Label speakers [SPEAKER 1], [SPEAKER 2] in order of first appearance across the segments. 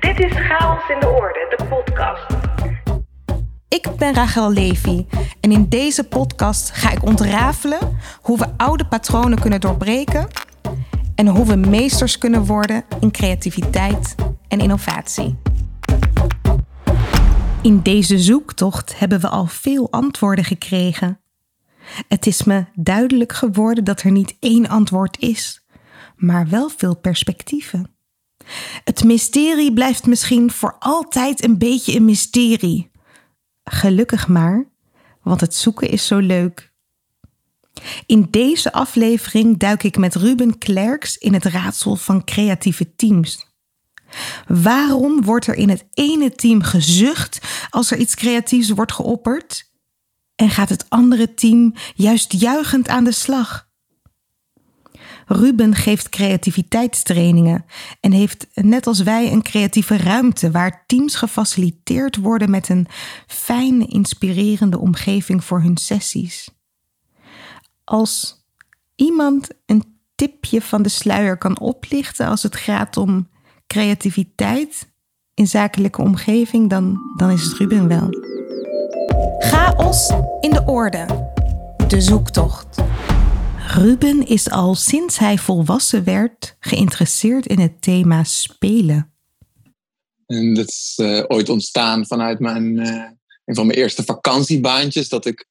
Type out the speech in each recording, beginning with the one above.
[SPEAKER 1] Dit is Chaos in de Orde, de podcast.
[SPEAKER 2] Ik ben Rachel Levy en in deze podcast ga ik ontrafelen hoe we oude patronen kunnen doorbreken en hoe we meesters kunnen worden in creativiteit en innovatie. In deze zoektocht hebben we al veel antwoorden gekregen. Het is me duidelijk geworden dat er niet één antwoord is, maar wel veel perspectieven. Het mysterie blijft misschien voor altijd een beetje een mysterie. Gelukkig maar, want het zoeken is zo leuk. In deze aflevering duik ik met Ruben Klerks in het raadsel van creatieve teams. Waarom wordt er in het ene team gezucht als er iets creatiefs wordt geopperd? En gaat het andere team juist juichend aan de slag? Ruben geeft creativiteitstrainingen en heeft net als wij een creatieve ruimte waar teams gefaciliteerd worden met een fijne, inspirerende omgeving voor hun sessies. Als iemand een tipje van de sluier kan oplichten als het gaat om creativiteit in zakelijke omgeving, dan, dan is het Ruben wel. Chaos in de orde. De zoektocht. Ruben is al sinds hij volwassen werd geïnteresseerd in het thema spelen.
[SPEAKER 3] En dat is uh, ooit ontstaan vanuit mijn, uh, een van mijn eerste vakantiebaantjes. Dat ik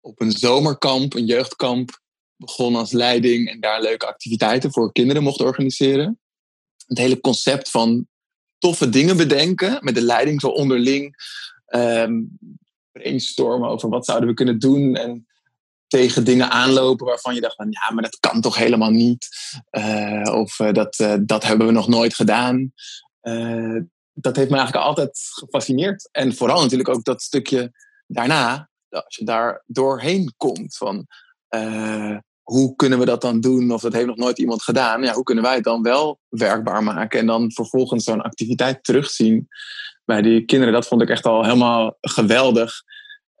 [SPEAKER 3] op een zomerkamp, een jeugdkamp, begon als leiding en daar leuke activiteiten voor kinderen mocht organiseren. Het hele concept van toffe dingen bedenken, met de leiding zo onderling um, brainstormen over wat zouden we kunnen doen. En tegen dingen aanlopen waarvan je dacht van ja, maar dat kan toch helemaal niet. Uh, of uh, dat, uh, dat hebben we nog nooit gedaan. dat heeft me eigenlijk altijd gefascineerd. En vooral natuurlijk ook dat stukje daarna, als je daar doorheen komt van hoe kunnen we dat dan doen? Of dat heeft nog nooit iemand gedaan. Ja, hoe kunnen wij het dan wel werkbaar maken? En dan vervolgens zo'n activiteit terugzien bij die kinderen. Dat vond ik echt al helemaal geweldig.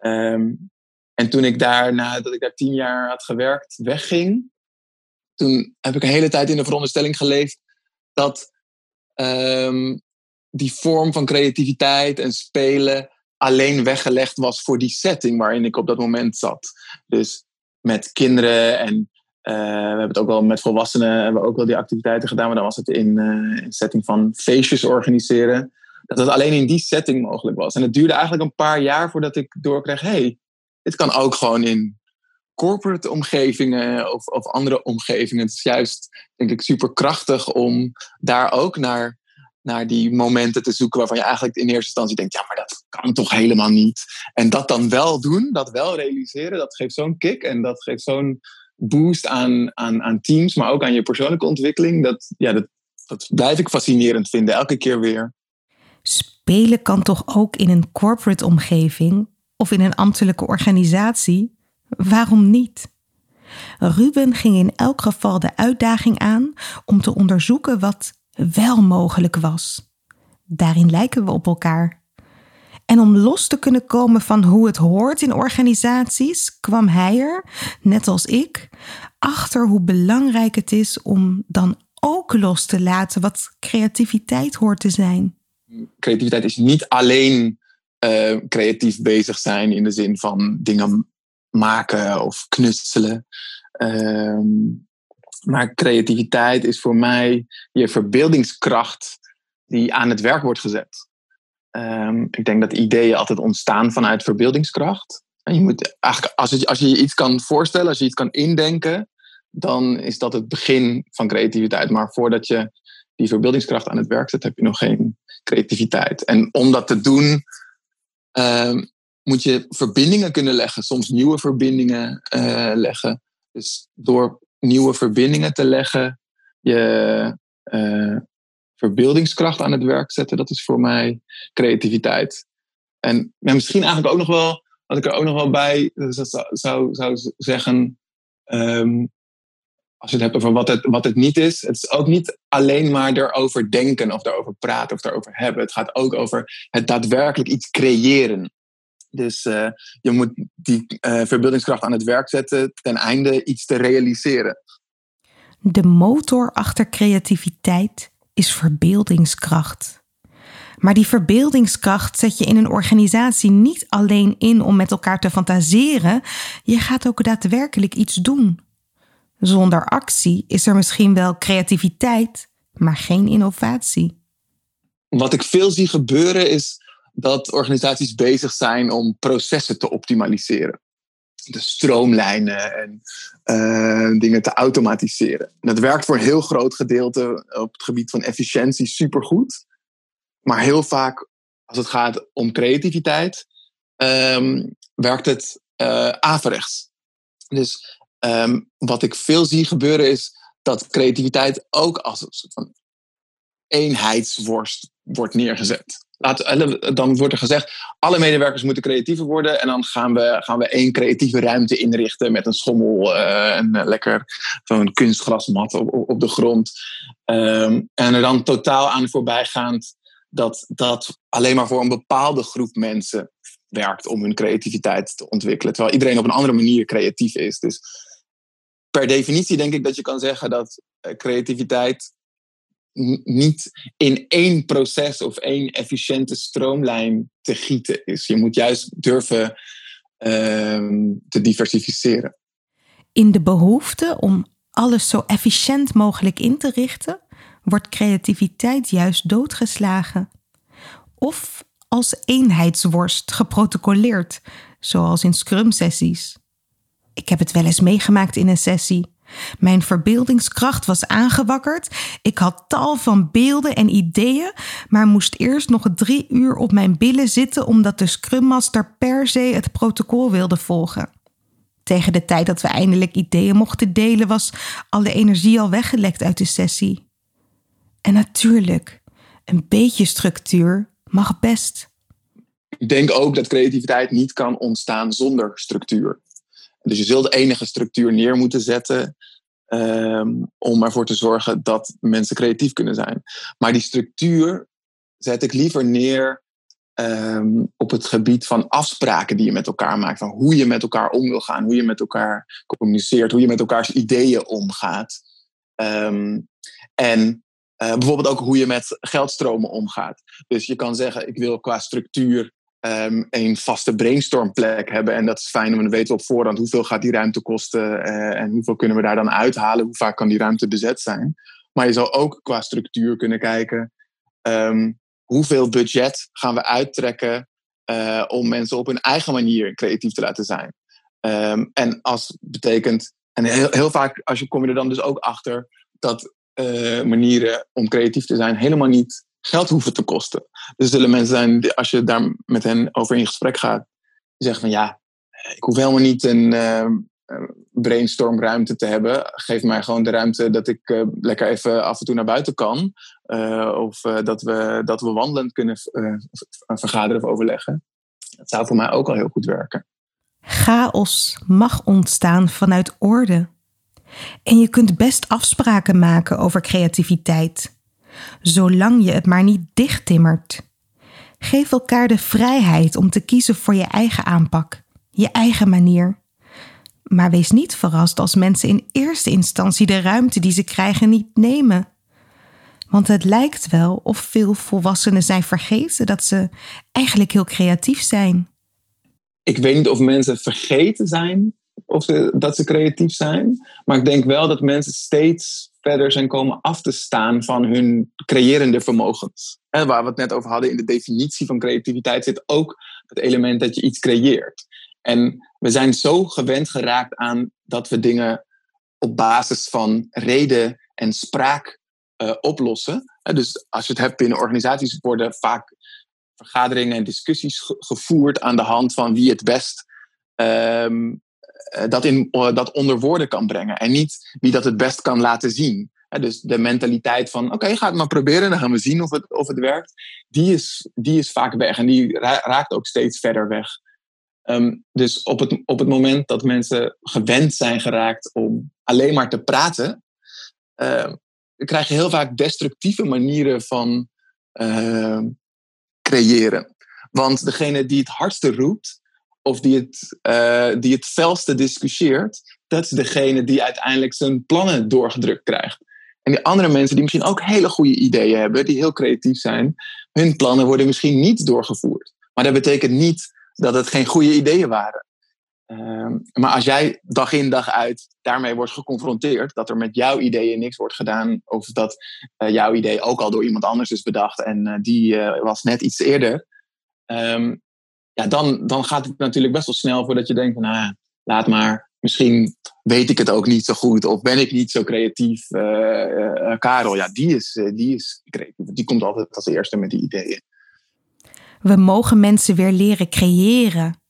[SPEAKER 3] Um, en toen ik daar, nadat ik daar tien jaar had gewerkt, wegging, toen heb ik een hele tijd in de veronderstelling geleefd dat um, die vorm van creativiteit en spelen alleen weggelegd was voor die setting waarin ik op dat moment zat. Dus met kinderen en uh, we hebben het ook wel met volwassenen hebben we ook wel die activiteiten gedaan, maar dan was het in, uh, in setting van feestjes organiseren. Dat het alleen in die setting mogelijk was. En het duurde eigenlijk een paar jaar voordat ik doorkreeg: hey, dit kan ook gewoon in corporate omgevingen of, of andere omgevingen. Het is juist, denk ik, super krachtig om daar ook naar, naar die momenten te zoeken waarvan je eigenlijk in eerste instantie denkt, ja, maar dat kan toch helemaal niet. En dat dan wel doen, dat wel realiseren, dat geeft zo'n kick en dat geeft zo'n boost aan, aan, aan teams, maar ook aan je persoonlijke ontwikkeling. Dat, ja, dat, dat blijf ik fascinerend vinden, elke keer weer.
[SPEAKER 2] Spelen kan toch ook in een corporate omgeving of in een ambtelijke organisatie? Waarom niet? Ruben ging in elk geval de uitdaging aan om te onderzoeken wat wel mogelijk was. Daarin lijken we op elkaar. En om los te kunnen komen van hoe het hoort in organisaties, kwam hij er, net als ik, achter hoe belangrijk het is om dan ook los te laten wat creativiteit hoort te zijn.
[SPEAKER 3] Creativiteit is niet alleen uh, creatief bezig zijn in de zin van dingen maken of knutselen. Uh, maar creativiteit is voor mij je verbeeldingskracht die aan het werk wordt gezet. Um, ik denk dat ideeën altijd ontstaan vanuit verbeeldingskracht. En je moet eigenlijk, als, het, als je je iets kan voorstellen, als je iets kan indenken, dan is dat het begin van creativiteit. Maar voordat je die verbeeldingskracht aan het werk zet, heb je nog geen creativiteit. En om dat te doen, Ehm, moet je verbindingen kunnen leggen, soms nieuwe verbindingen uh, leggen. Dus door nieuwe verbindingen te leggen, je uh, verbeeldingskracht aan het werk zetten, dat is voor mij creativiteit. En ja, misschien eigenlijk ook nog wel, wat ik er ook nog wel bij zou, zou, zou zeggen, um, als je het hebt over wat het, wat het niet is, het is ook niet alleen maar erover denken of erover praten of erover hebben. Het gaat ook over het daadwerkelijk iets creëren. Dus uh, je moet die uh, verbeeldingskracht aan het werk zetten ten einde iets te realiseren.
[SPEAKER 2] De motor achter creativiteit is verbeeldingskracht. Maar die verbeeldingskracht zet je in een organisatie niet alleen in om met elkaar te fantaseren, je gaat ook daadwerkelijk iets doen. Zonder actie is er misschien wel creativiteit, maar geen innovatie.
[SPEAKER 3] Wat ik veel zie gebeuren is dat organisaties bezig zijn om processen te optimaliseren. De stroomlijnen en uh, dingen te automatiseren. dat werkt voor een heel groot gedeelte op het gebied van efficiëntie supergoed. Maar heel vaak, als het gaat om creativiteit, um, werkt het uh, averechts. Dus um, wat ik veel zie gebeuren is dat creativiteit ook als een soort van eenheidsworst wordt neergezet. Laat, dan wordt er gezegd, alle medewerkers moeten creatiever worden. En dan gaan we, gaan we één creatieve ruimte inrichten met een schommel uh, en uh, lekker zo'n kunstgrasmat op, op de grond. Um, en er dan totaal aan voorbijgaand dat dat alleen maar voor een bepaalde groep mensen werkt om hun creativiteit te ontwikkelen. Terwijl iedereen op een andere manier creatief is. Dus per definitie denk ik dat je kan zeggen dat eh, creativiteit niet in één proces of één efficiënte stroomlijn te gieten is. Je moet juist durven uh, te diversificeren.
[SPEAKER 2] In de behoefte om alles zo efficiënt mogelijk in te richten, wordt creativiteit juist doodgeslagen. Of als eenheidsworst geprotocoleerd, zoals in Scrum-sessies. Ik heb het wel eens meegemaakt in een sessie. Mijn verbeeldingskracht was aangewakkerd. Ik had tal van beelden en ideeën, maar moest eerst nog drie uur op mijn billen zitten omdat de Scrum Master per se het protocol wilde volgen. Tegen de tijd dat we eindelijk ideeën mochten delen, was alle energie al weggelekt uit de sessie. En natuurlijk, een beetje structuur mag best.
[SPEAKER 3] Ik denk ook dat creativiteit niet kan ontstaan zonder structuur. Dus je zult de enige structuur neer moeten zetten um, om ervoor te zorgen dat mensen creatief kunnen zijn. Maar die structuur zet ik liever neer um, op het gebied van afspraken die je met elkaar maakt. Van hoe je met elkaar om wil gaan, hoe je met elkaar communiceert, hoe je met elkaars ideeën omgaat. Um, en uh, bijvoorbeeld ook hoe je met geldstromen omgaat. Dus je kan zeggen, ik wil qua structuur um, een vaste brainstormplek hebben. En dat is fijn, want dan weten we op voorhand hoeveel gaat die ruimte kosten uh, en hoeveel kunnen we daar dan uithalen. Hoe vaak kan die ruimte bezet zijn. Maar je zou ook qua structuur kunnen kijken, um, hoeveel budget gaan we uittrekken uh, om mensen op hun eigen manier creatief te laten zijn. Um, en als betekent, en heel, vaak als je, kom je er dan dus ook achter dat uh, manieren om creatief te zijn helemaal niet geld hoeven te kosten. Dus er zullen mensen zijn, als je daar met hen over in gesprek gaat, die zeggen van ja, ik hoef helemaal niet een uh, brainstormruimte te hebben. Geef mij gewoon de ruimte dat ik uh, lekker even af en toe naar buiten kan. Uh, of dat, we, dat we wandelend kunnen vergaderen of overleggen. Dat zou voor mij ook al heel goed werken.
[SPEAKER 2] Chaos mag ontstaan vanuit orde. En je kunt best afspraken maken over creativiteit zolang je het maar niet dichttimmert. Geef elkaar de vrijheid om te kiezen voor je eigen aanpak, je eigen manier. Maar wees niet verrast als mensen in eerste instantie de ruimte die ze krijgen niet nemen. Want het lijkt wel of veel volwassenen zijn vergeten dat ze eigenlijk heel creatief zijn.
[SPEAKER 3] Ik weet niet of mensen vergeten zijn of dat ze creatief zijn. Maar ik denk wel dat mensen steeds verder zijn komen af te staan van hun creërende vermogens. En waar we het net over hadden in de definitie van creativiteit zit ook het element dat je iets creëert. En we zijn zo gewend geraakt aan dat we dingen op basis van reden en spraak uh, oplossen. Dus als je het hebt binnen organisaties, worden vaak vergaderingen en discussies gevoerd aan de hand van wie het best um, eh, dat, in, eh, dat onder woorden kan brengen. En niet wie dat het best kan laten zien. dus de mentaliteit van, oké, ga het maar proberen, dan gaan we zien of het, of het werkt. Die is, die is vaak weg en die raakt ook steeds verder weg. Um, dus op het, op het moment dat mensen gewend zijn geraakt om alleen maar te praten, uh, krijg je heel vaak destructieve manieren van uh, creëren. Want degene die het hardste roept, of die het, uh, die het felste discussieert, dat is degene die uiteindelijk zijn plannen doorgedrukt krijgt. En die andere mensen die misschien ook hele goede ideeën hebben, die heel creatief zijn, hun plannen worden misschien niet doorgevoerd. Maar dat betekent niet dat het geen goede ideeën waren. Ehm, maar als jij dag in dag uit daarmee wordt geconfronteerd, dat er met jouw ideeën niks wordt gedaan, of dat uh, jouw idee ook al door iemand anders is bedacht en uh, die was net iets eerder, um, ja, dan, dan gaat het natuurlijk best wel snel voordat je denkt van, nou, laat maar, misschien weet ik het ook niet zo goed of ben ik niet zo creatief. Karel, ja, die is, die is creatief. Die komt altijd als eerste met die ideeën.
[SPEAKER 2] We mogen mensen weer leren creëren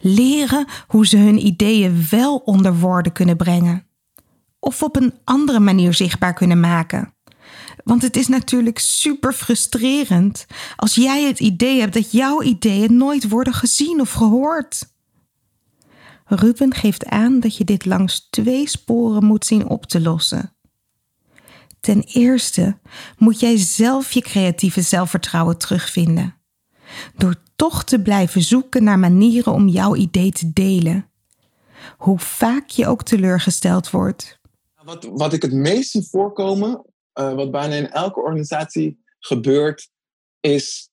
[SPEAKER 2] leren hoe ze hun ideeën wel onder woorden kunnen brengen. Of op een andere manier zichtbaar kunnen maken. Want het is natuurlijk super frustrerend als jij het idee hebt dat jouw ideeën nooit worden gezien of gehoord. Ruben geeft aan dat je dit langs twee sporen moet zien op te lossen. Ten eerste moet jij zelf je creatieve zelfvertrouwen terugvinden. Door toch te blijven zoeken naar manieren om jouw idee te delen. Hoe vaak je ook teleurgesteld wordt.
[SPEAKER 3] Wat, wat ik het meest zie voorkomen, uh, wat bijna in elke organisatie gebeurt, is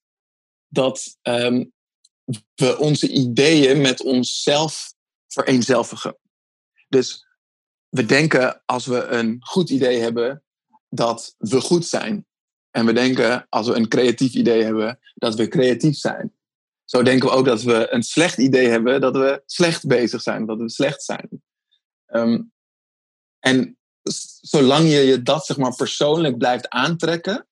[SPEAKER 3] dat um, we onze ideeën met onszelf vereenzelvigen. Dus we denken als we een goed idee hebben, dat we goed zijn. En we denken als we een creatief idee hebben, dat we creatief zijn. Zo denken we ook dat we een slecht idee hebben, dat we slecht bezig zijn, dat we slecht zijn. Um, en zolang je je dat zeg maar, persoonlijk blijft aantrekken,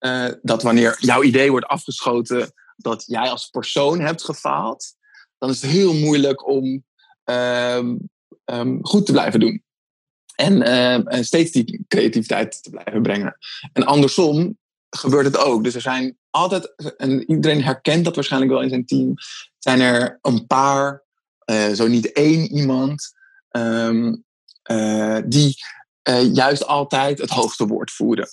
[SPEAKER 3] uh, dat wanneer jouw idee wordt afgeschoten, dat jij als persoon hebt gefaald, dan is het heel moeilijk om um, um, goed te blijven doen. En uh, steeds die creativiteit te blijven brengen. En andersom gebeurt het ook. Dus er zijn altijd, en iedereen herkent dat waarschijnlijk wel in zijn team, zijn er een paar, uh, zo niet één iemand, uh, die uh, juist altijd het hoogste woord voeren.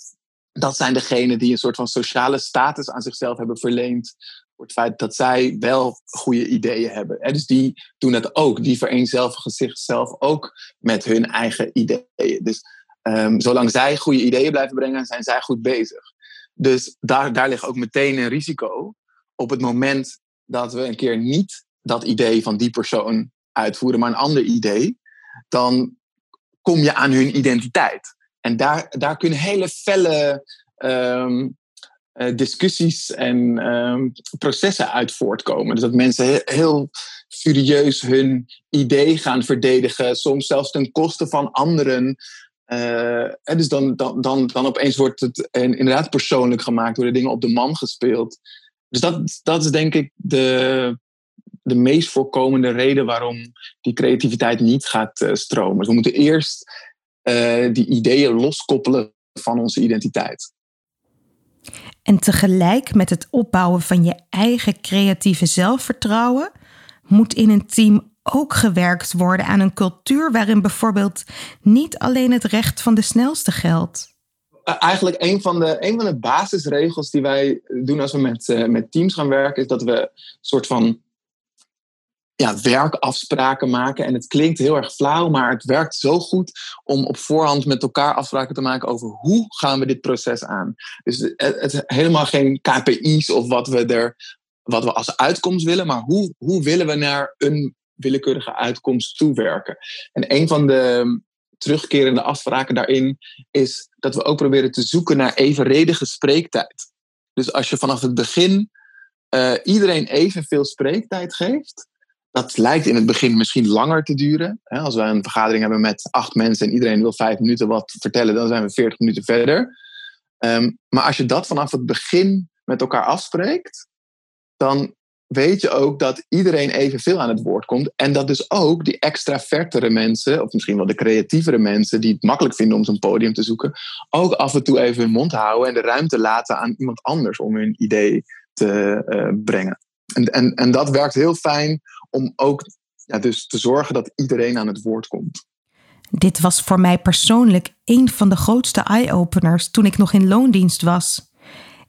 [SPEAKER 3] Dat zijn degenen die een soort van sociale status aan zichzelf hebben verleend. Voor het feit dat zij wel goede ideeën hebben. En dus die doen het ook. Die vereenzelvigen zichzelf ook met hun eigen ideeën. Dus um, zolang zij goede ideeën blijven brengen, zijn zij goed bezig. Dus daar, daar ligt ook meteen een risico. Op het moment dat we een keer niet dat idee van die persoon uitvoeren, maar een ander idee, dan kom je aan hun identiteit. En daar, daar kunnen hele felle um, discussies en um, processen uit voortkomen. Dus dat mensen heel, heel furieus hun idee gaan verdedigen, soms zelfs ten koste van anderen. Uh, dus dan, dan, dan, dan opeens wordt het inderdaad persoonlijk gemaakt, worden dingen op de man gespeeld. Dus dat, dat is denk ik de, de meest voorkomende reden waarom die creativiteit niet gaat uh, stromen. Dus we moeten eerst uh, die ideeën loskoppelen van onze identiteit.
[SPEAKER 2] En tegelijk met het opbouwen van je eigen creatieve zelfvertrouwen moet in een team ook gewerkt worden aan een cultuur waarin bijvoorbeeld niet alleen het recht van de snelste geldt?
[SPEAKER 3] Eigenlijk een van de, een van de basisregels die wij doen als we met, uh, met teams gaan werken, is dat we een soort van ja, werkafspraken maken. En het klinkt heel erg flauw, maar het werkt zo goed om op voorhand met elkaar afspraken te maken over hoe gaan we dit proces aan. Dus het, helemaal geen KPI's of wat we er wat we als uitkomst willen, maar hoe, hoe willen we naar een willekeurige uitkomst toewerken. En een van de terugkerende afspraken daarin is dat we ook proberen te zoeken naar evenredige spreektijd. Dus als je vanaf het begin uh, iedereen evenveel spreektijd geeft, dat lijkt in het begin misschien langer te duren. Als we een vergadering hebben met acht mensen en iedereen wil vijf minuten wat vertellen, dan zijn we veertig minuten verder. Um, maar als je dat vanaf het begin met elkaar afspreekt, dan weet je ook dat iedereen evenveel aan het woord komt. En dat dus ook die extravertere mensen, of misschien wel de creatievere mensen die het makkelijk vinden om zo'n podium te zoeken, ook af en toe even hun mond houden en de ruimte laten aan iemand anders om hun idee te uh, brengen. En, en, en dat werkt heel fijn om ook ja, dus te zorgen dat iedereen aan het woord komt.
[SPEAKER 2] Dit was voor mij persoonlijk een van de grootste eye-openers toen ik nog in loondienst was.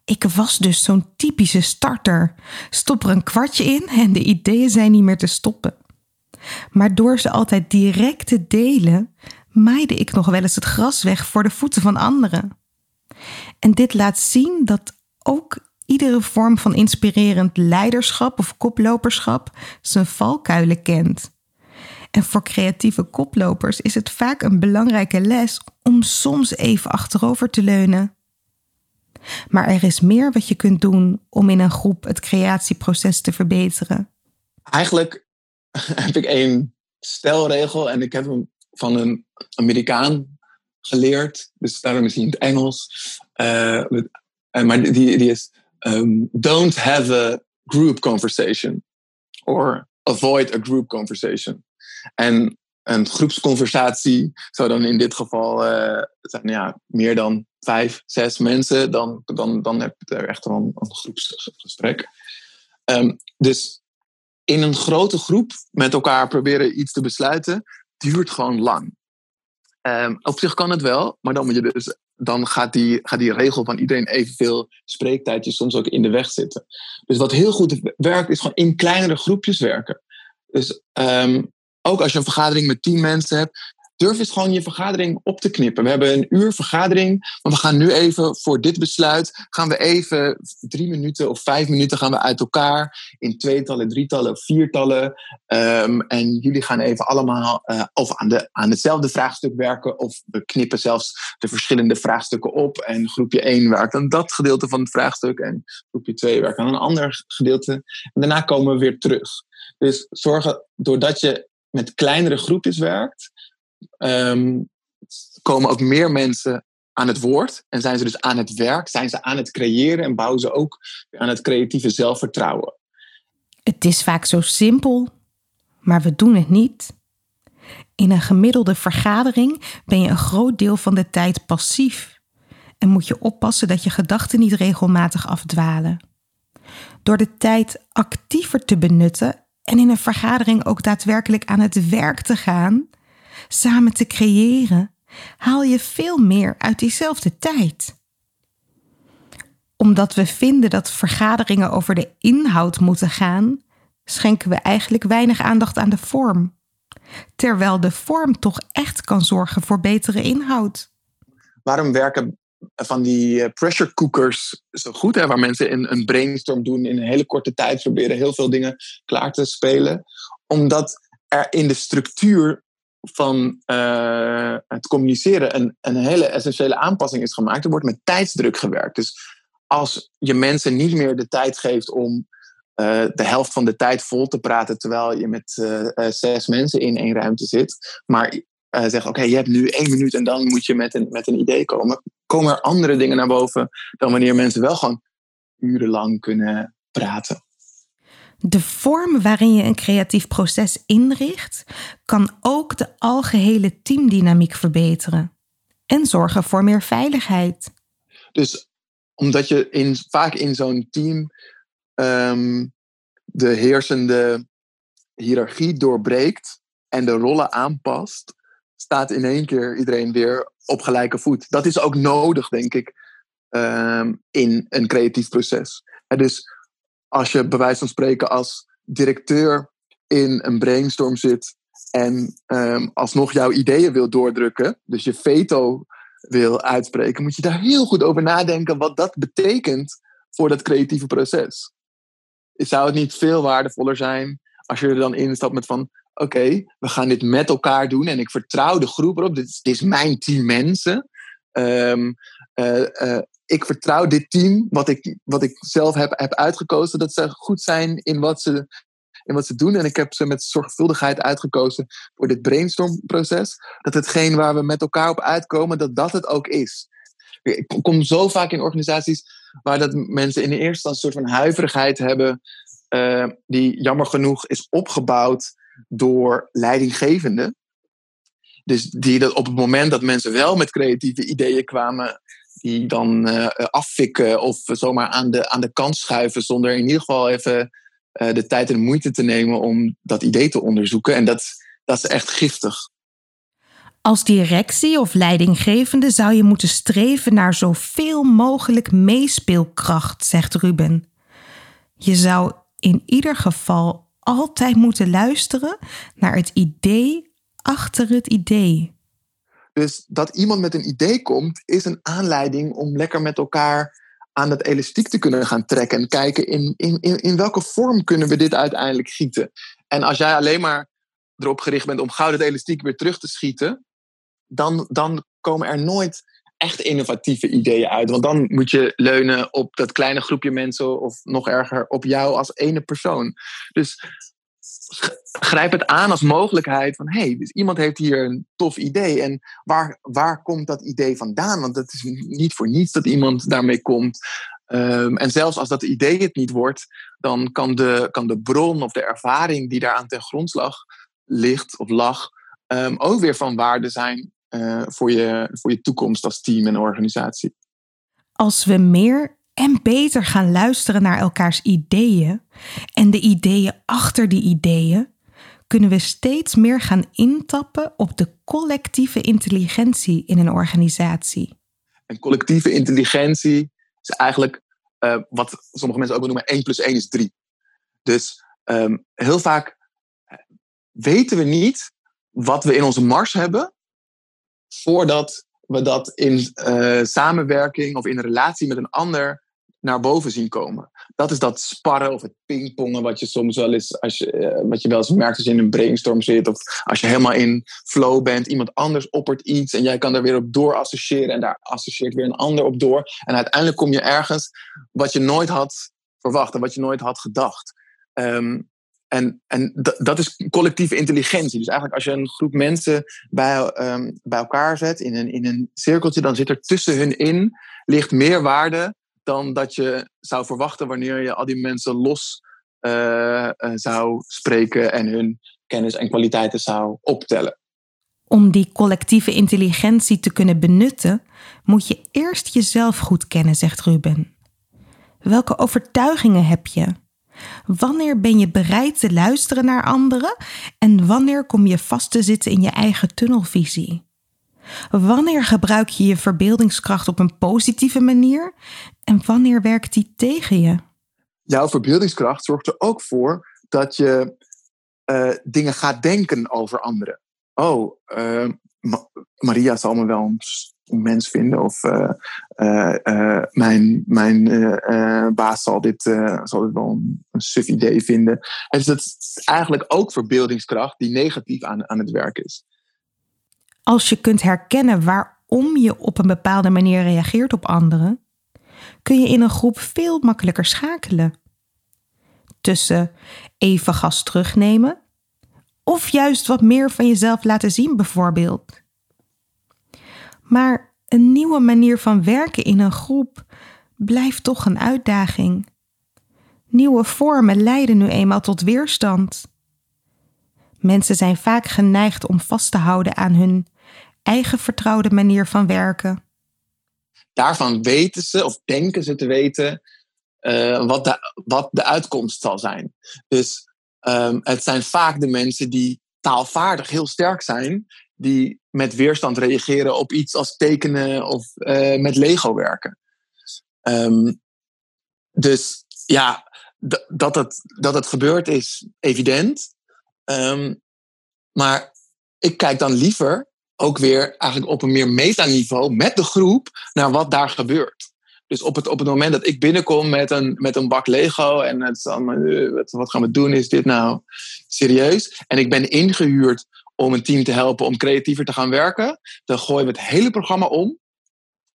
[SPEAKER 2] Ik was dus zo'n typische starter. Stop er een kwartje in en de ideeën zijn niet meer te stoppen. Maar door ze altijd direct te delen, maaide ik nog wel eens het gras weg voor de voeten van anderen. En dit laat zien dat ook iedere vorm van inspirerend leiderschap of koploperschap zijn valkuilen kent. En voor creatieve koplopers is het vaak een belangrijke les om soms even achterover te leunen. Maar er is meer wat je kunt doen om in een groep het creatieproces te verbeteren.
[SPEAKER 3] Eigenlijk heb ik één stelregel en ik heb hem van een Amerikaan geleerd. Dus daarom is hij in het Engels. Uh, maar die, die is: um, Don't have a group conversation. Or avoid a group conversation. En een groepsconversatie zou dan in dit geval zijn ja, meer dan vijf, zes mensen. Dan, dan, dan heb je echt wel een, groepsgesprek. Um, dus in een grote groep met elkaar proberen iets te besluiten, duurt gewoon lang. Um, op zich kan het wel, maar dan, moet je dus, dan gaat, die, gaat die regel van iedereen evenveel spreektijdjes soms ook in de weg zitten. Dus wat heel goed werkt, is gewoon in kleinere groepjes werken. Dus um, ook als je een vergadering met tien mensen hebt, durf eens gewoon je vergadering op te knippen. We hebben een uur vergadering, maar we gaan nu even voor dit besluit, gaan we even drie minuten of vijf minuten gaan we uit elkaar in tweetallen, drietallen viertallen. Um, en jullie gaan even allemaal uh, of aan, de, aan hetzelfde vraagstuk werken of we knippen zelfs de verschillende vraagstukken op en groepje 1 werkt aan dat gedeelte van het vraagstuk en groepje 2 werkt aan een ander gedeelte. En daarna komen we weer terug. Dus zorgen, doordat je met kleinere groepjes werkt, um, komen ook meer mensen aan het woord. En zijn ze dus aan het werk, zijn ze aan het creëren en bouwen ze ook aan het creatieve zelfvertrouwen.
[SPEAKER 2] Het is vaak zo simpel, maar we doen het niet. In een gemiddelde vergadering ben je een groot deel van de tijd passief en moet je oppassen dat je gedachten niet regelmatig afdwalen. Door de tijd actiever te benutten en in een vergadering ook daadwerkelijk aan het werk te gaan, samen te creëren, haal je veel meer uit diezelfde tijd. Omdat we vinden dat vergaderingen over de inhoud moeten gaan, schenken we eigenlijk weinig aandacht aan de vorm. Terwijl de vorm toch echt kan zorgen voor betere inhoud.
[SPEAKER 3] Waarom werken van die eh, pressure cookers zo goed, hè, waar mensen in een brainstorm doen in een hele korte tijd, proberen heel veel dingen klaar te spelen. Omdat er in de structuur van uh, het communiceren een, een hele essentiële aanpassing is gemaakt. Er wordt met tijdsdruk gewerkt. Dus als je mensen niet meer de tijd geeft om uh, de helft van de tijd vol te praten terwijl je met uh, zes mensen in één ruimte zit, maar zegt: Oké, je hebt nu één minuut en dan moet je met een, met een idee komen, komen er andere dingen naar boven dan wanneer mensen wel gewoon urenlang kunnen praten.
[SPEAKER 2] De vorm waarin je een creatief proces inricht, kan ook de algehele teamdynamiek verbeteren en zorgen voor meer veiligheid.
[SPEAKER 3] Dus omdat je in, vaak in zo'n team um, de heersende hiërarchie doorbreekt en de rollen aanpast, staat in één keer iedereen weer op gelijke voet. Dat is ook nodig, denk ik, um, in een creatief proces. En dus als je bij wijze van spreken als directeur in een brainstorm zit en um, alsnog jouw ideeën wil doordrukken, dus je veto wil uitspreken, moet je daar heel goed over nadenken wat dat betekent voor dat creatieve proces. Zou het niet veel waardevoller zijn als je er dan instapt met van oké, we gaan dit met elkaar doen en ik vertrouw de groep erop. Dit is, dit is mijn team mensen. Um, uh, uh, ik vertrouw dit team, wat ik, wat ik zelf heb, heb uitgekozen, dat ze goed zijn in wat ze, in wat ze doen. En ik heb ze met zorgvuldigheid uitgekozen voor dit brainstormproces. Dat hetgeen waar we met elkaar op uitkomen, dat dat het ook is. Ik kom zo vaak in organisaties waar dat mensen in de eerste instantie een soort van huiverigheid hebben, uh, die jammer genoeg is opgebouwd door leidinggevenden. Dus die dat op het moment dat mensen wel met creatieve ideeën kwamen, die dan uh, affikken of zomaar aan de, aan de kant schuiven zonder in ieder geval even uh, de tijd en de moeite te nemen om dat idee te onderzoeken. En dat, dat is echt giftig.
[SPEAKER 2] Als directie of leidinggevende zou je moeten streven naar zoveel mogelijk meespeelkracht, zegt Ruben. Je zou in ieder geval altijd moeten luisteren naar het idee achter het idee.
[SPEAKER 3] Dus dat iemand met een idee komt, is een aanleiding om lekker met elkaar aan dat elastiek te kunnen gaan trekken. En kijken in, in, in, in welke vorm kunnen we dit uiteindelijk gieten. En als jij alleen maar erop gericht bent om gauw dat elastiek weer terug te schieten, dan, dan komen er nooit echt innovatieve ideeën uit. Want dan moet je leunen op dat kleine groepje mensen of nog erger op jou als ene persoon. Dus grijp het aan als mogelijkheid van hé, hey, dus iemand heeft hier een tof idee en waar, waar komt dat idee vandaan? Want het is niet voor niets dat iemand daarmee komt. Ehm, en zelfs als dat idee het niet wordt, dan kan de, kan de bron of de ervaring die daaraan ten grondslag ligt of lag, um, ook weer van waarde zijn uh, voor, je, voor je toekomst als team en organisatie.
[SPEAKER 2] Als we meer en beter gaan luisteren naar elkaars ideeën en de ideeën achter die ideeën, kunnen we steeds meer gaan intappen op de collectieve intelligentie in een organisatie.
[SPEAKER 3] En collectieve intelligentie is eigenlijk uh, wat sommige mensen ook noemen 1 plus 1 is 3. Dus um, heel vaak weten we niet wat we in onze mars hebben voordat we dat in uh, samenwerking of in relatie met een ander naar boven zien komen. Dat is dat sparren of het pingpongen wat je soms wel eens, als je, uh, wat je wel eens merkt als je in een brainstorm zit of als je helemaal in flow bent, iemand anders oppert iets en jij kan daar weer op door associëren en daar associeert weer een ander op door. En uiteindelijk kom je ergens wat je nooit had verwacht en wat je nooit had gedacht. Um, en, en dat is collectieve intelligentie. Dus eigenlijk als je een groep mensen bij, um, bij elkaar zet in een, in een cirkeltje, dan zit er tussen hun in ligt meer waarde dan dat je zou verwachten wanneer je al die mensen los uh, zou spreken en hun kennis en kwaliteiten zou optellen.
[SPEAKER 2] Om die collectieve intelligentie te kunnen benutten, moet je eerst jezelf goed kennen, zegt Ruben. Welke overtuigingen heb je? Wanneer ben je bereid te luisteren naar anderen en wanneer kom je vast te zitten in je eigen tunnelvisie? Wanneer gebruik je je verbeeldingskracht op een positieve manier en wanneer werkt die tegen je?
[SPEAKER 3] Jouw verbeeldingskracht zorgt er ook voor dat je uh, dingen gaat denken over anderen. Oh, Ma Maria zal me wel een mens vinden. Of uh, mijn, mijn baas zal dit, zal dit wel een, een suf idee vinden. En dus dat is eigenlijk ook verbeeldingskracht die negatief aan, aan het werk is.
[SPEAKER 2] Als je kunt herkennen waarom je op een bepaalde manier reageert op anderen, kun je in een groep veel makkelijker schakelen. Tussen even gas terugnemen of juist wat meer van jezelf laten zien, bijvoorbeeld. Maar een nieuwe manier van werken in een groep blijft toch een uitdaging. Nieuwe vormen leiden nu eenmaal tot weerstand. Mensen zijn vaak geneigd om vast te houden aan hun eigen vertrouwde manier van werken.
[SPEAKER 3] Daarvan weten ze of denken ze te weten uh, wat, de, wat de uitkomst zal zijn. Dus um, het zijn vaak de mensen die taalvaardig heel sterk zijn, die met weerstand reageren op iets als tekenen of uh, met Lego werken. Um, dus ja, dat het, dat het gebeurt is evident. Um, maar ik kijk dan liever ook weer eigenlijk op een meer metaniveau met de groep naar wat daar gebeurt. Dus op het, op het moment dat ik binnenkom met een, met een bak Lego en het is allemaal, wat, wat gaan we doen? Is dit nou serieus? En ik ben ingehuurd om een team te helpen om creatiever te gaan werken, dan gooien we het hele programma om.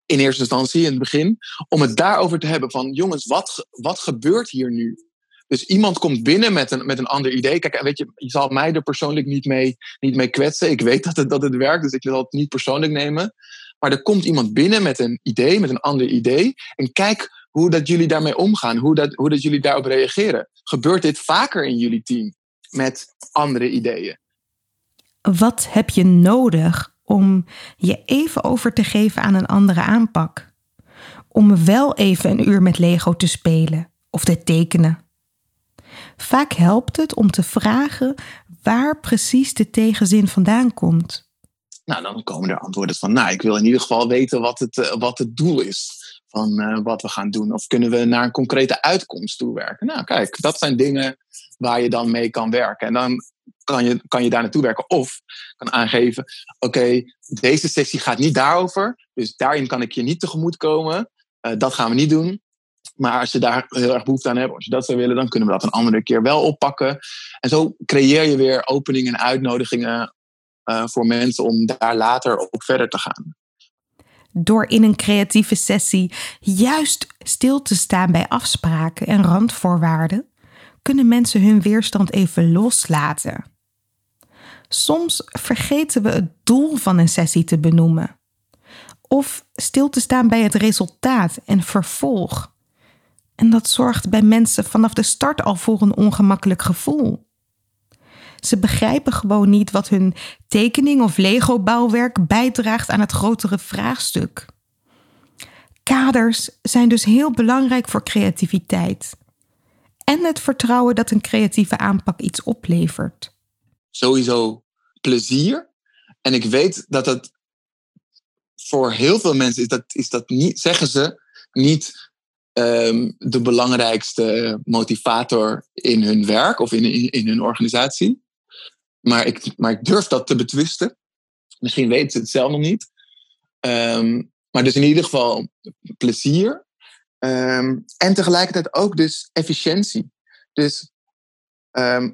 [SPEAKER 3] In eerste instantie, in het begin, om het daarover te hebben van jongens, wat, wat gebeurt hier nu? Dus iemand komt binnen met een, met een ander idee. Kijk, weet je, je zal mij er persoonlijk niet mee, niet mee kwetsen. Ik weet dat het, dat het werkt, dus ik wil het niet persoonlijk nemen. Maar er komt iemand binnen met een idee, met een ander idee. En kijk hoe dat jullie daarmee omgaan, hoe dat, hoe dat jullie daarop reageren. Gebeurt dit vaker in jullie team met andere ideeën?
[SPEAKER 2] Wat heb je nodig om je even over te geven aan een andere aanpak? Om wel even een uur met Lego te spelen of te tekenen. Vaak helpt het om te vragen waar precies de tegenzin vandaan komt.
[SPEAKER 3] Nou, dan komen er antwoorden van, nou, ik wil in ieder geval weten wat het, uh, wat het doel is van uh, wat we gaan doen. Of kunnen we naar een concrete uitkomst toe werken? Nou, kijk, dat zijn dingen waar je dan mee kan werken. En dan kan je, kan je daar naartoe werken. Of kan aangeven, oké, deze sessie gaat niet daarover. Dus daarin kan ik je niet tegemoet komen. Uh, dat gaan we niet doen. Maar als je daar heel erg behoefte aan hebt, als je dat zou willen, dan kunnen we dat een andere keer wel oppakken. En zo creëer je weer openingen en uitnodigingen uh, voor mensen om daar later ook verder te gaan.
[SPEAKER 2] Door in een creatieve sessie juist stil te staan bij afspraken en randvoorwaarden, kunnen mensen hun weerstand even loslaten. Soms vergeten we het doel van een sessie te benoemen. Of stil te staan bij het resultaat en vervolg. En dat zorgt bij mensen vanaf de start al voor een ongemakkelijk gevoel. Ze begrijpen gewoon niet wat hun tekening of Lego-bouwwerk bijdraagt aan het grotere vraagstuk. Kaders zijn dus heel belangrijk voor creativiteit. En het vertrouwen dat een creatieve aanpak iets oplevert.
[SPEAKER 3] Sowieso plezier. En ik weet dat het voor heel veel mensen is dat, is dat niet, zeggen ze, niet um, de belangrijkste motivator in hun werk of in, in, hun organisatie. Maar ik, maar ik durf dat te betwisten. Misschien weten ze het zelf nog niet. Um, maar dus in ieder geval plezier. Um, en tegelijkertijd ook dus efficiëntie. Dus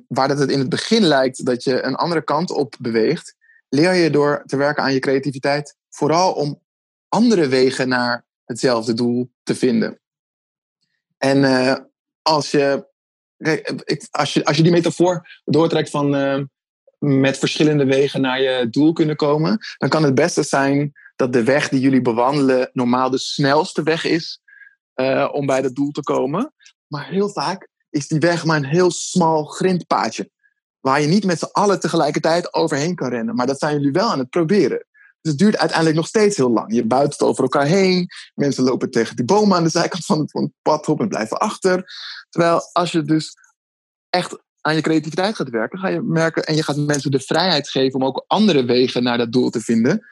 [SPEAKER 3] waar dat het in het begin lijkt dat je een andere kant op beweegt, leer je door te werken aan je creativiteit vooral om andere wegen naar hetzelfde doel te vinden. En uh, als, je, als, je, als je die metafoor doortrekt van uh, met verschillende wegen naar je doel kunnen komen, dan kan het beste zijn dat de weg die jullie bewandelen normaal de snelste weg is om bij dat doel te komen. Maar heel vaak is die weg maar een heel smal grindpaadje. Waar je niet met z'n allen tegelijkertijd overheen kan rennen. Maar dat zijn jullie wel aan het proberen. Dus het duurt uiteindelijk nog steeds heel lang. Je buit het over elkaar heen. Mensen lopen tegen die bomen aan de zijkant van het, pad op en blijven achter. Terwijl als je dus echt aan je creativiteit gaat werken, ga je merken en je gaat mensen de vrijheid geven om ook andere wegen naar dat doel te vinden,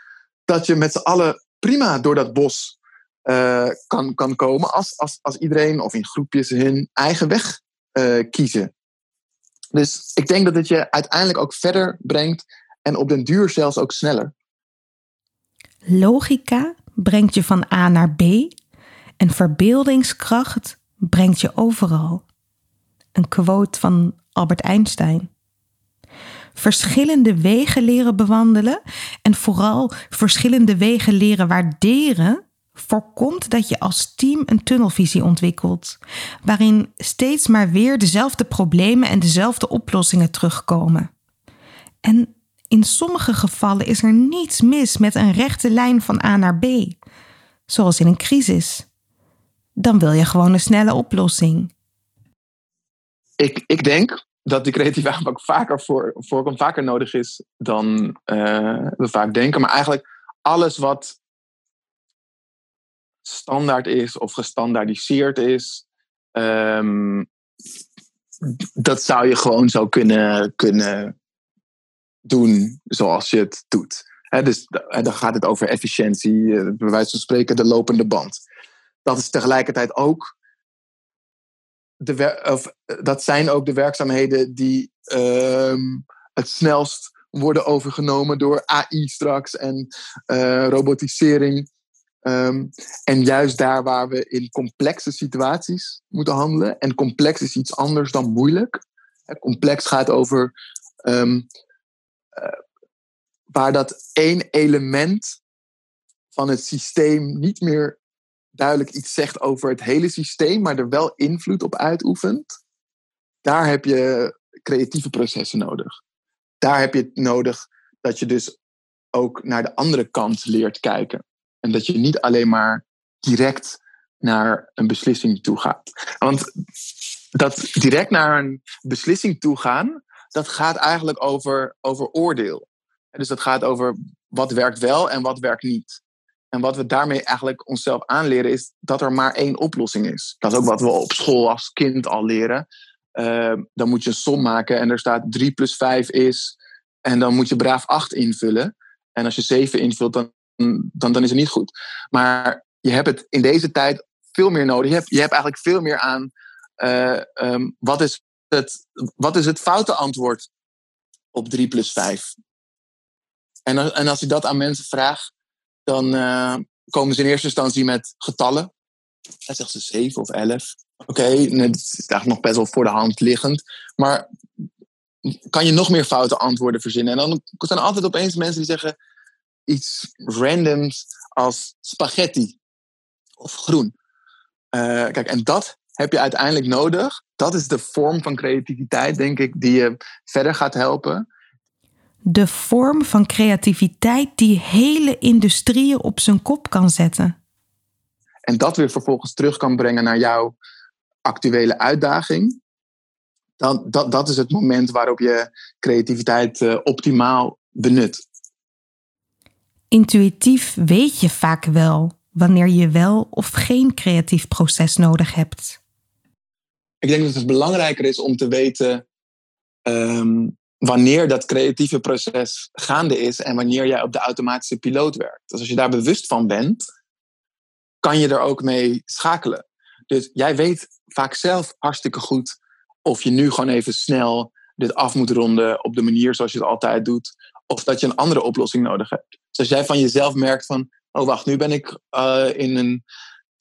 [SPEAKER 3] dat je met z'n allen prima door dat bos uh, kan, kan komen als, als, als iedereen of in groepjes hun eigen weg uh, kiezen. Dus ik denk dat het je uiteindelijk ook verder brengt en op den duur zelfs ook sneller.
[SPEAKER 2] Logica brengt je van A naar B en verbeeldingskracht brengt je overal. Een quote van Albert Einstein. Verschillende wegen leren bewandelen en vooral verschillende wegen leren waarderen voorkomt dat je als team een tunnelvisie ontwikkelt, waarin steeds maar weer dezelfde problemen en dezelfde oplossingen terugkomen. En in sommige gevallen is er niets mis met een rechte lijn van A naar B, zoals in een crisis. Dan wil je gewoon een snelle oplossing.
[SPEAKER 3] Ik, ik denk dat die creatieve aanpak vaker voor, voorkomt, vaker nodig is dan uh, we vaak denken. Maar eigenlijk alles wat standaard is of gestandaardiseerd is, um, dat zou je gewoon zo kunnen, kunnen doen zoals je het doet. Dus dan gaat het over efficiëntie, eh, bij wijze van spreken de lopende band. Dat is tegelijkertijd ook de, of, dat zijn ook de werkzaamheden die um, het snelst worden overgenomen door AI straks en uh, robotisering. Um, en juist daar waar we in complexe situaties moeten handelen. En complex is iets anders dan moeilijk. complex gaat over uh, waar dat één element van het systeem niet meer duidelijk iets zegt over het hele systeem, maar er wel invloed op uitoefent, daar heb je creatieve processen nodig. Daar heb je het nodig dat je dus ook naar de andere kant leert kijken. En dat je niet alleen maar direct naar een beslissing toe gaat. Want dat direct naar een beslissing toe gaan, dat gaat eigenlijk over, over oordeel. Dus dat gaat over wat werkt wel en wat werkt niet. En wat we daarmee eigenlijk onszelf aanleren is dat er maar één oplossing is. Dat is ook wat we op school als kind al leren. Uh, dan moet je een som maken en er staat 3 plus 5 is. En dan moet je braaf 8 invullen. En als je 7 invult, dan, dan, dan is het niet goed. Maar je hebt het in deze tijd veel meer nodig. Je hebt, je hebt eigenlijk veel meer aan uh, um, wat, is wat is het foute antwoord op 3 plus 5. En, en als je dat aan mensen vraagt, dan uh, komen ze in eerste instantie met getallen. Dan zegt ze 7 of 11. Oké, dat is eigenlijk nog best wel voor de hand liggend. Maar kan je nog meer foute antwoorden verzinnen? En dan zijn er altijd opeens mensen die zeggen iets randoms als spaghetti of groen. Uh, kijk, en dat heb je uiteindelijk nodig. Dat is de vorm van creativiteit, denk ik, die je verder gaat helpen.
[SPEAKER 2] De vorm van creativiteit die hele industrieën op zijn kop kan zetten.
[SPEAKER 3] En dat weer vervolgens terug kan brengen naar jouw actuele uitdaging. Dan, dat, dat is het moment waarop je creativiteit uh, optimaal benut.
[SPEAKER 2] Intuïtief weet je vaak wel wanneer je wel of geen creatief proces nodig hebt.
[SPEAKER 3] Ik denk dat het belangrijker is om te weten um, wanneer dat creatieve proces gaande is en wanneer jij op de automatische piloot werkt. Dus als je daar bewust van bent, kan je er ook mee schakelen. Dus jij weet vaak zelf hartstikke goed of je nu gewoon even snel dit af moet ronden op de manier zoals je het altijd doet, of dat je een andere oplossing nodig hebt. Dus als jij van jezelf merkt van, oh wacht, nu ben ik uh, in een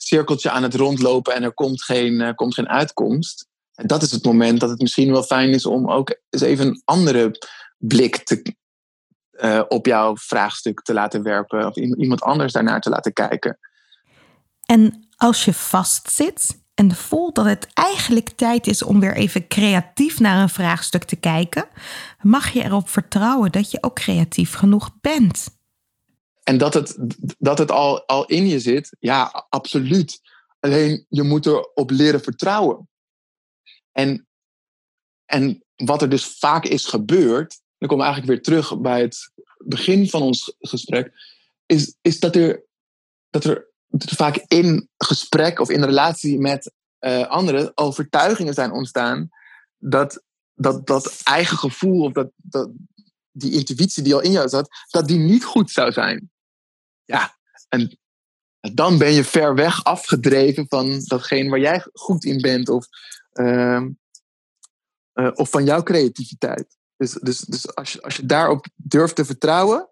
[SPEAKER 3] cirkeltje aan het rondlopen en er komt geen, uh, komt geen uitkomst. En dat is het moment dat het misschien wel fijn is om ook eens even een andere blik te, uh, op jouw vraagstuk te laten werpen. Of iemand anders daarnaar te laten kijken.
[SPEAKER 2] En als je vastzit en voelt dat het eigenlijk tijd is om weer even creatief naar een vraagstuk te kijken, mag je erop vertrouwen dat je ook creatief genoeg bent.
[SPEAKER 3] En dat het, dat het al, al in je zit, ja, absoluut. Alleen je moet erop leren vertrouwen. En, en wat er dus vaak is gebeurd, dan komen we eigenlijk weer terug bij het begin van ons gesprek, is, is dat, er, dat er vaak in gesprek of in relatie met uh, anderen overtuigingen zijn ontstaan dat dat, dat eigen gevoel of dat, dat, die intuïtie die al in jou zat, dat die niet goed zou zijn. Ja, en dan ben je ver weg afgedreven van datgene waar jij goed in bent of, uh, uh, of van jouw creativiteit. Dus, dus, dus als, je, als je daarop durft te vertrouwen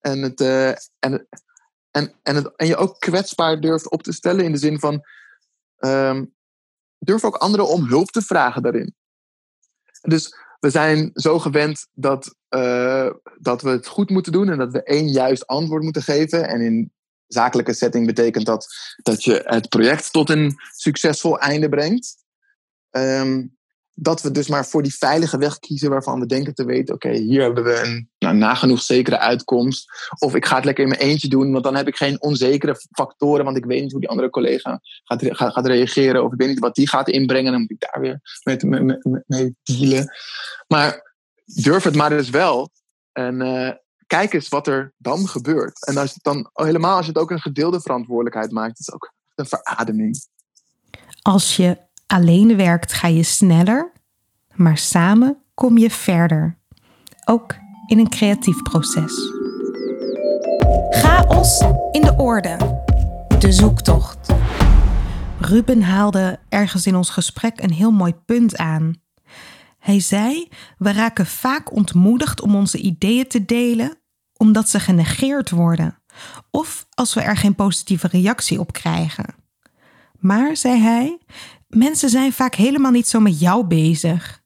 [SPEAKER 3] en, het, uh, en, en, en, het, en je ook kwetsbaar durft op te stellen in de zin van um, durf ook anderen om hulp te vragen daarin. Dus we zijn zo gewend dat, uh, dat we het goed moeten doen en dat we één juist antwoord moeten geven. En in zakelijke setting betekent dat dat je het project tot een succesvol einde brengt. Um, dat we dus maar voor die veilige weg kiezen waarvan we denken te weten: oké, hier hebben we een nou, nagenoeg zekere uitkomst. Of ik ga het lekker in mijn eentje doen, want dan heb ik geen onzekere factoren, want ik weet niet hoe die andere collega gaat, gaat, gaat reageren. Of ik weet niet wat die gaat inbrengen, dan moet ik daar weer mee, mee, mee dealen. Maar durf het maar dus wel. En uh, kijk eens wat er dan gebeurt. En als het dan helemaal als je het ook een gedeelde verantwoordelijkheid maakt, is het ook een verademing.
[SPEAKER 2] Als je alleen werkt, ga je sneller, maar samen kom je verder. Ook in een creatief proces. Chaos in de orde. De zoektocht. Ruben haalde ergens in ons gesprek een heel mooi punt aan. Hij zei: We raken vaak ontmoedigd om onze ideeën te delen, omdat ze genegeerd worden, of als we er geen positieve reactie op krijgen. Maar, zei hij, mensen zijn vaak helemaal niet zo met jou bezig.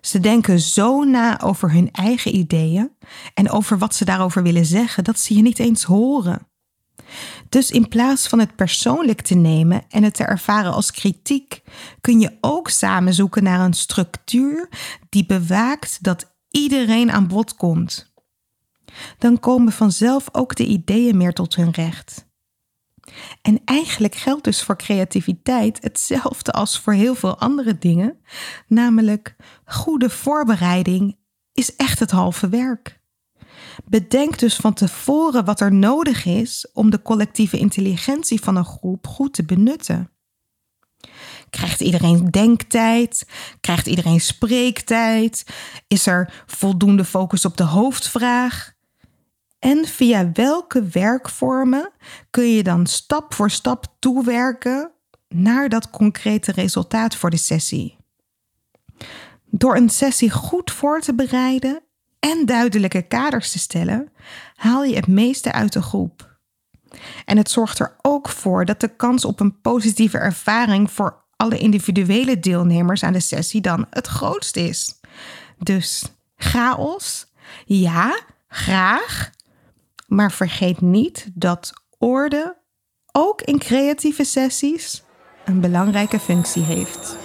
[SPEAKER 2] Ze denken zo na over hun eigen ideeën en over wat ze daarover willen zeggen dat ze je niet eens horen. Dus in plaats van het persoonlijk te nemen en het te ervaren als kritiek, kun je ook samen zoeken naar een structuur die bewaakt dat iedereen aan bod komt. Dan komen vanzelf ook de ideeën meer tot hun recht. En eigenlijk geldt dus voor creativiteit hetzelfde als voor heel veel andere dingen, namelijk goede voorbereiding is echt het halve werk. Bedenk dus van tevoren wat er nodig is om de collectieve intelligentie van een groep goed te benutten. Krijgt iedereen denktijd? Krijgt iedereen spreektijd? Is er voldoende focus op de hoofdvraag? En via welke werkvormen kun je dan stap voor stap toewerken naar dat concrete resultaat voor de sessie? Door een sessie goed voor te bereiden en duidelijke kaders te stellen, haal je het meeste uit de groep. En het zorgt er ook voor dat de kans op een positieve ervaring voor alle individuele deelnemers aan de sessie dan het grootst is. Dus chaos, ja, graag. Maar vergeet niet dat orde ook in creatieve sessies een belangrijke functie heeft.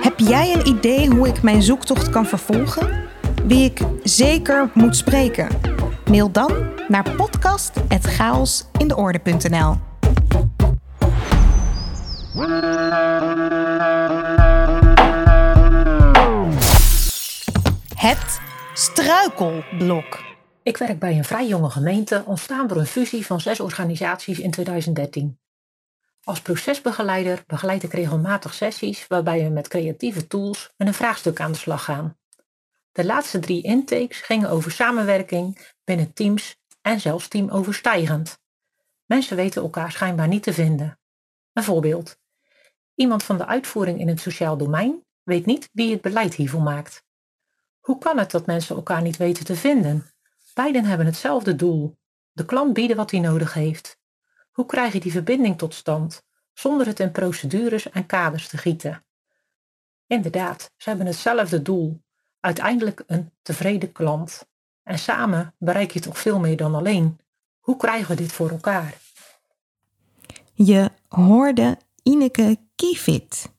[SPEAKER 2] Heb jij een idee hoe ik mijn zoektocht kan vervolgen? Wie ik zeker moet spreken? Mail dan naar podcast.chaosindeorde.nl Het struikelblok.
[SPEAKER 4] Ik werk bij een vrij jonge gemeente, ontstaan door een fusie van zes organisaties in 2013. Als procesbegeleider begeleid ik regelmatig sessies waarbij we met creatieve tools en een vraagstuk aan de slag gaan. De laatste drie intakes gingen over samenwerking binnen teams en zelfs teamoverstijgend. Mensen weten elkaar schijnbaar niet te vinden. Een voorbeeld. Iemand van de uitvoering in het sociaal domein weet niet wie het beleid hiervoor maakt. Hoe kan het dat mensen elkaar niet weten te vinden? Beiden hebben hetzelfde doel: de klant bieden wat hij nodig heeft. Hoe krijg je die verbinding tot stand zonder het in procedures en kaders te gieten? Inderdaad, ze hebben hetzelfde doel: uiteindelijk een tevreden klant. En samen bereik je toch veel meer dan alleen. Hoe krijgen we dit voor elkaar?
[SPEAKER 2] Je hoorde Ineke Kievit.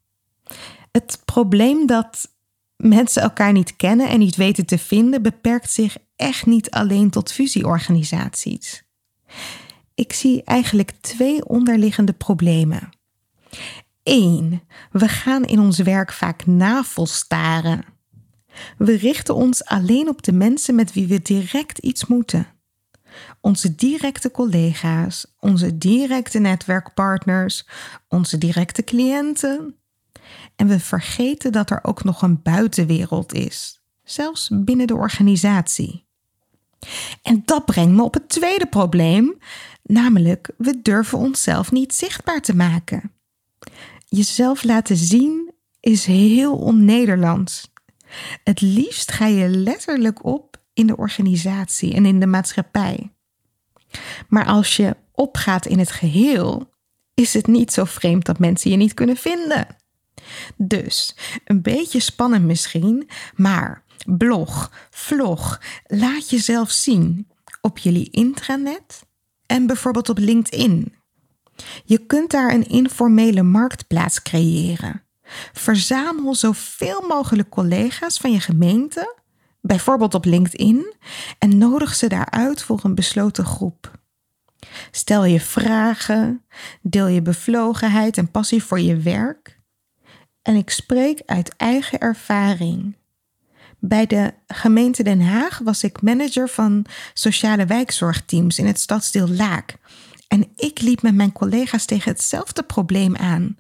[SPEAKER 2] Het probleem dat mensen elkaar niet kennen en niet weten te vinden, beperkt zich echt niet alleen tot fusieorganisaties. Ik zie eigenlijk twee onderliggende problemen. Eén, we gaan in ons werk vaak navelstaren. We richten ons alleen op de mensen met wie we direct iets moeten. Onze directe collega's, onze directe netwerkpartners, onze directe cliënten. En we vergeten dat er ook nog een buitenwereld is, zelfs binnen de organisatie. En dat brengt me op het tweede probleem, namelijk we durven onszelf niet zichtbaar te maken. Jezelf laten zien is heel on-Nederlands. Het liefst ga je letterlijk op in de organisatie en in de maatschappij. Maar als je opgaat in het geheel, is het niet zo vreemd dat mensen je niet kunnen vinden. Dus een beetje spannend misschien, maar blog, vlog, laat jezelf zien op jullie intranet en bijvoorbeeld op LinkedIn. Je kunt daar een informele marktplaats creëren. Verzamel zoveel mogelijk collega's van je gemeente, bijvoorbeeld op LinkedIn, en nodig ze daaruit voor een besloten groep. Stel je vragen, deel je bevlogenheid en passie voor je werk. En ik spreek uit eigen ervaring. Bij de gemeente Den Haag was ik manager van sociale wijkzorgteams in het stadsdeel Laak. En ik liep met mijn collega's tegen hetzelfde probleem aan.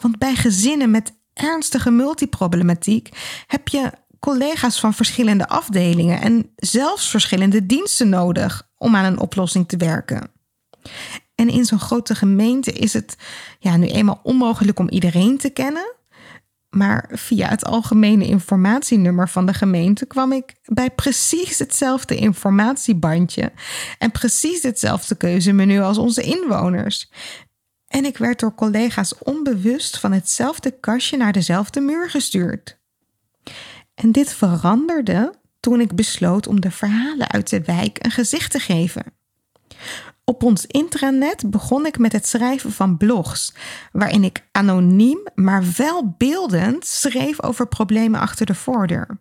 [SPEAKER 2] Want bij gezinnen met ernstige multiproblematiek heb je collega's van verschillende afdelingen en zelfs verschillende diensten nodig om aan een oplossing te werken. En in zo'n grote gemeente is het ja, nu eenmaal onmogelijk om iedereen te kennen. Maar via het algemene informatienummer van de gemeente kwam ik bij precies hetzelfde informatiebandje en precies hetzelfde keuzemenu als onze inwoners. En ik werd door collega's onbewust van hetzelfde kastje naar dezelfde muur gestuurd. En dit veranderde toen ik besloot om de verhalen uit de wijk een gezicht te geven. Op ons intranet begon ik met het schrijven van blogs, waarin ik anoniem, maar wel beeldend schreef over problemen achter de voordeur.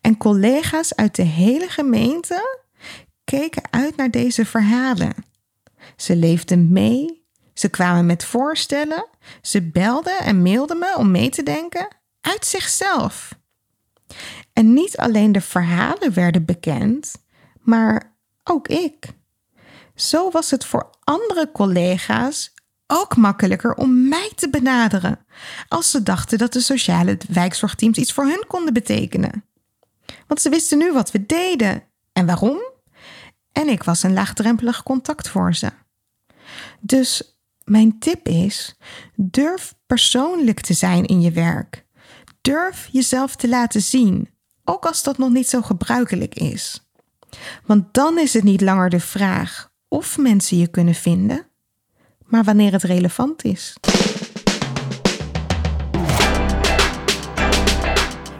[SPEAKER 2] En collega's uit de hele gemeente keken uit naar deze verhalen. Ze leefden mee, ze kwamen met voorstellen, ze belden en mailden me om mee te denken uit zichzelf. En niet alleen de verhalen werden bekend, maar ook ik. Zo was het voor andere collega's ook makkelijker om mij te benaderen als ze dachten dat de sociale wijkzorgteams iets voor hun konden betekenen. Want ze wisten nu wat we deden en waarom. En ik was een laagdrempelig contact voor ze. Dus mijn tip is: durf persoonlijk te zijn in je werk. Durf jezelf te laten zien, ook als dat nog niet zo gebruikelijk is. Want dan is het niet langer de vraag of mensen je kunnen vinden, maar wanneer het relevant is.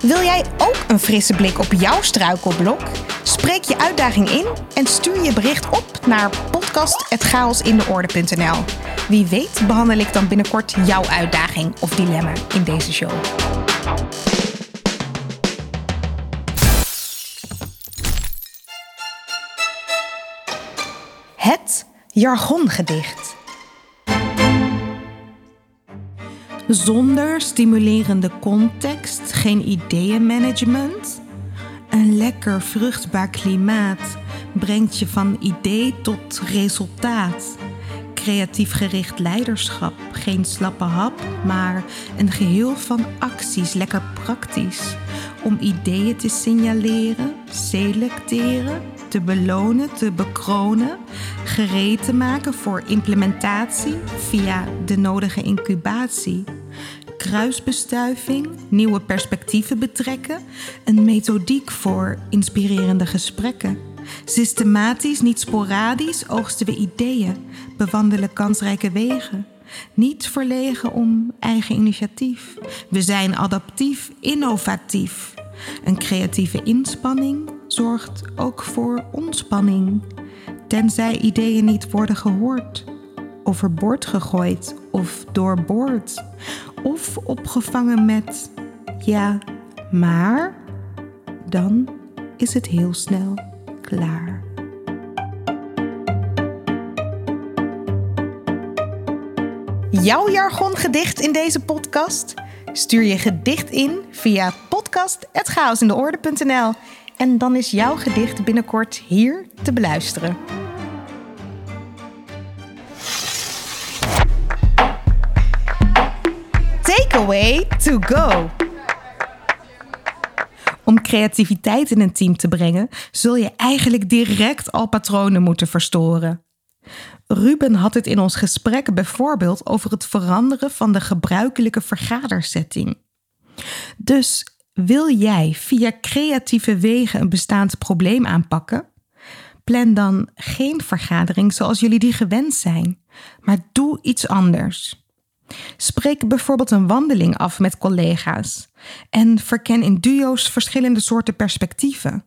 [SPEAKER 2] Wil jij ook een frisse blik op jouw struikelblok? Spreek je uitdaging in en stuur je bericht op naar podcast.chaosindeorde.nl. Wie weet behandel ik dan binnenkort jouw uitdaging of dilemma in deze show. Het jargongedicht. Zonder stimulerende context geen ideeënmanagement. Een lekker vruchtbaar klimaat brengt je van idee tot resultaat. Creatief gericht leiderschap, geen slappe hap, maar een geheel van acties, lekker praktisch. Om ideeën te signaleren, selecteren, te belonen, te bekronen, gereed te maken voor implementatie via de nodige incubatie. Kruisbestuiving, nieuwe perspectieven betrekken, een methodiek voor inspirerende gesprekken. Systematisch, niet sporadisch, oogsten we ideeën, bewandelen kansrijke wegen. Niet verlegen om eigen initiatief. We zijn adaptief, innovatief. Een creatieve inspanning zorgt ook voor ontspanning. Tenzij ideeën niet worden gehoord, overboord gegooid of doorboord, of opgevangen met ja, maar, dan is het heel snel klaar. Jouw jargongedicht in deze podcast? Stuur je gedicht in via podcast.chaosindeorde.nl en dan is jouw gedicht binnenkort hier te beluisteren. Takeaway to go. Om creativiteit in een team te brengen, zul je eigenlijk direct al patronen moeten verstoren. Ruben had het in ons gesprek bijvoorbeeld over het veranderen van de gebruikelijke vergadersetting. Dus wil jij via creatieve wegen een bestaand probleem aanpakken? Plan dan geen vergadering zoals jullie die gewend zijn, maar doe iets anders. Spreek bijvoorbeeld een wandeling af met collega's en verken in duo's verschillende soorten perspectieven.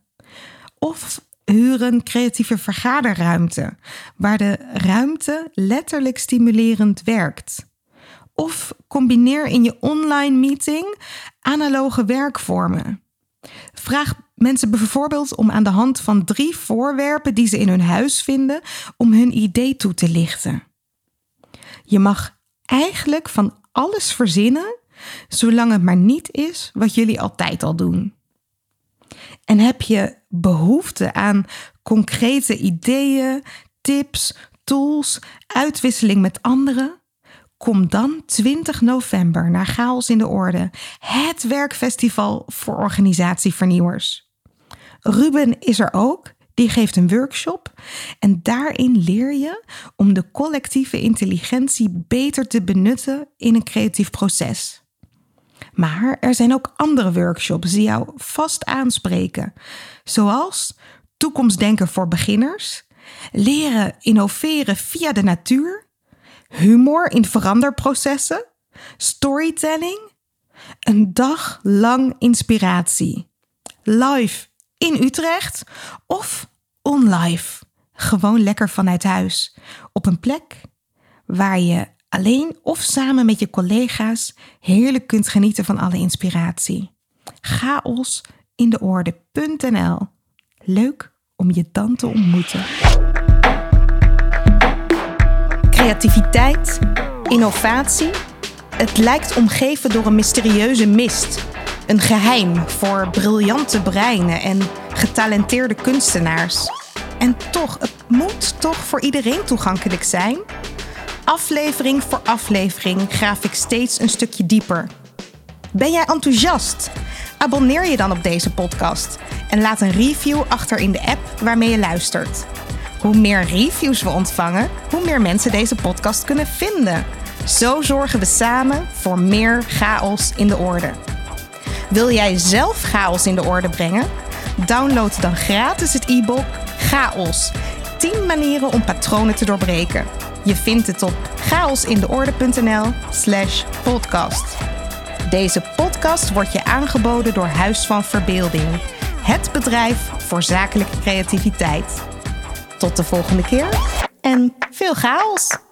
[SPEAKER 2] Of huur een creatieve vergaderruimte, waar de ruimte letterlijk stimulerend werkt. Of combineer in je online meeting analoge werkvormen. Vraag mensen bijvoorbeeld om aan de hand van drie voorwerpen die ze in hun huis vinden, om hun idee toe te lichten. Je mag eigenlijk van alles verzinnen, zolang het maar niet is wat jullie altijd al doen. En heb je behoefte aan concrete ideeën, tips, tools, uitwisseling met anderen? Kom dan 20 november naar Chaos in de Orde, het werkfestival voor organisatievernieuwers. Ruben is er ook die geeft een workshop. En daarin leer je om de collectieve intelligentie beter te benutten in een creatief proces. Maar er zijn ook andere workshops die jou vast aanspreken, zoals toekomstdenken voor beginners, leren innoveren via de natuur, humor in veranderprocessen, storytelling, een dag lang inspiratie, live in Utrecht of onlive. Gewoon lekker vanuit huis. Op een plek waar je alleen of samen met je collega's heerlijk kunt genieten van alle inspiratie. Chaos in de orde.nl. Leuk om je dan te ontmoeten. Creativiteit, innovatie. Het lijkt omgeven door een mysterieuze mist een geheim voor briljante breinen en getalenteerde kunstenaars. En toch, het moet toch voor iedereen toegankelijk zijn? Aflevering voor aflevering graaf ik steeds een stukje dieper. Ben jij enthousiast? Abonneer je dan op deze podcast en laat een review achter in de app waarmee je luistert. Hoe meer reviews we ontvangen, hoe meer mensen deze podcast kunnen vinden. Zo zorgen we samen voor meer chaos in de orde. Wil jij zelf chaos in de orde brengen? Download dan gratis het e-book Chaos. 10 manieren om patronen te doorbreken. Je vindt het op chaosindeorde.nl/slash podcast. Deze podcast wordt je aangeboden door Huis van Verbeelding, het bedrijf voor zakelijke creativiteit. Tot de volgende keer en veel chaos!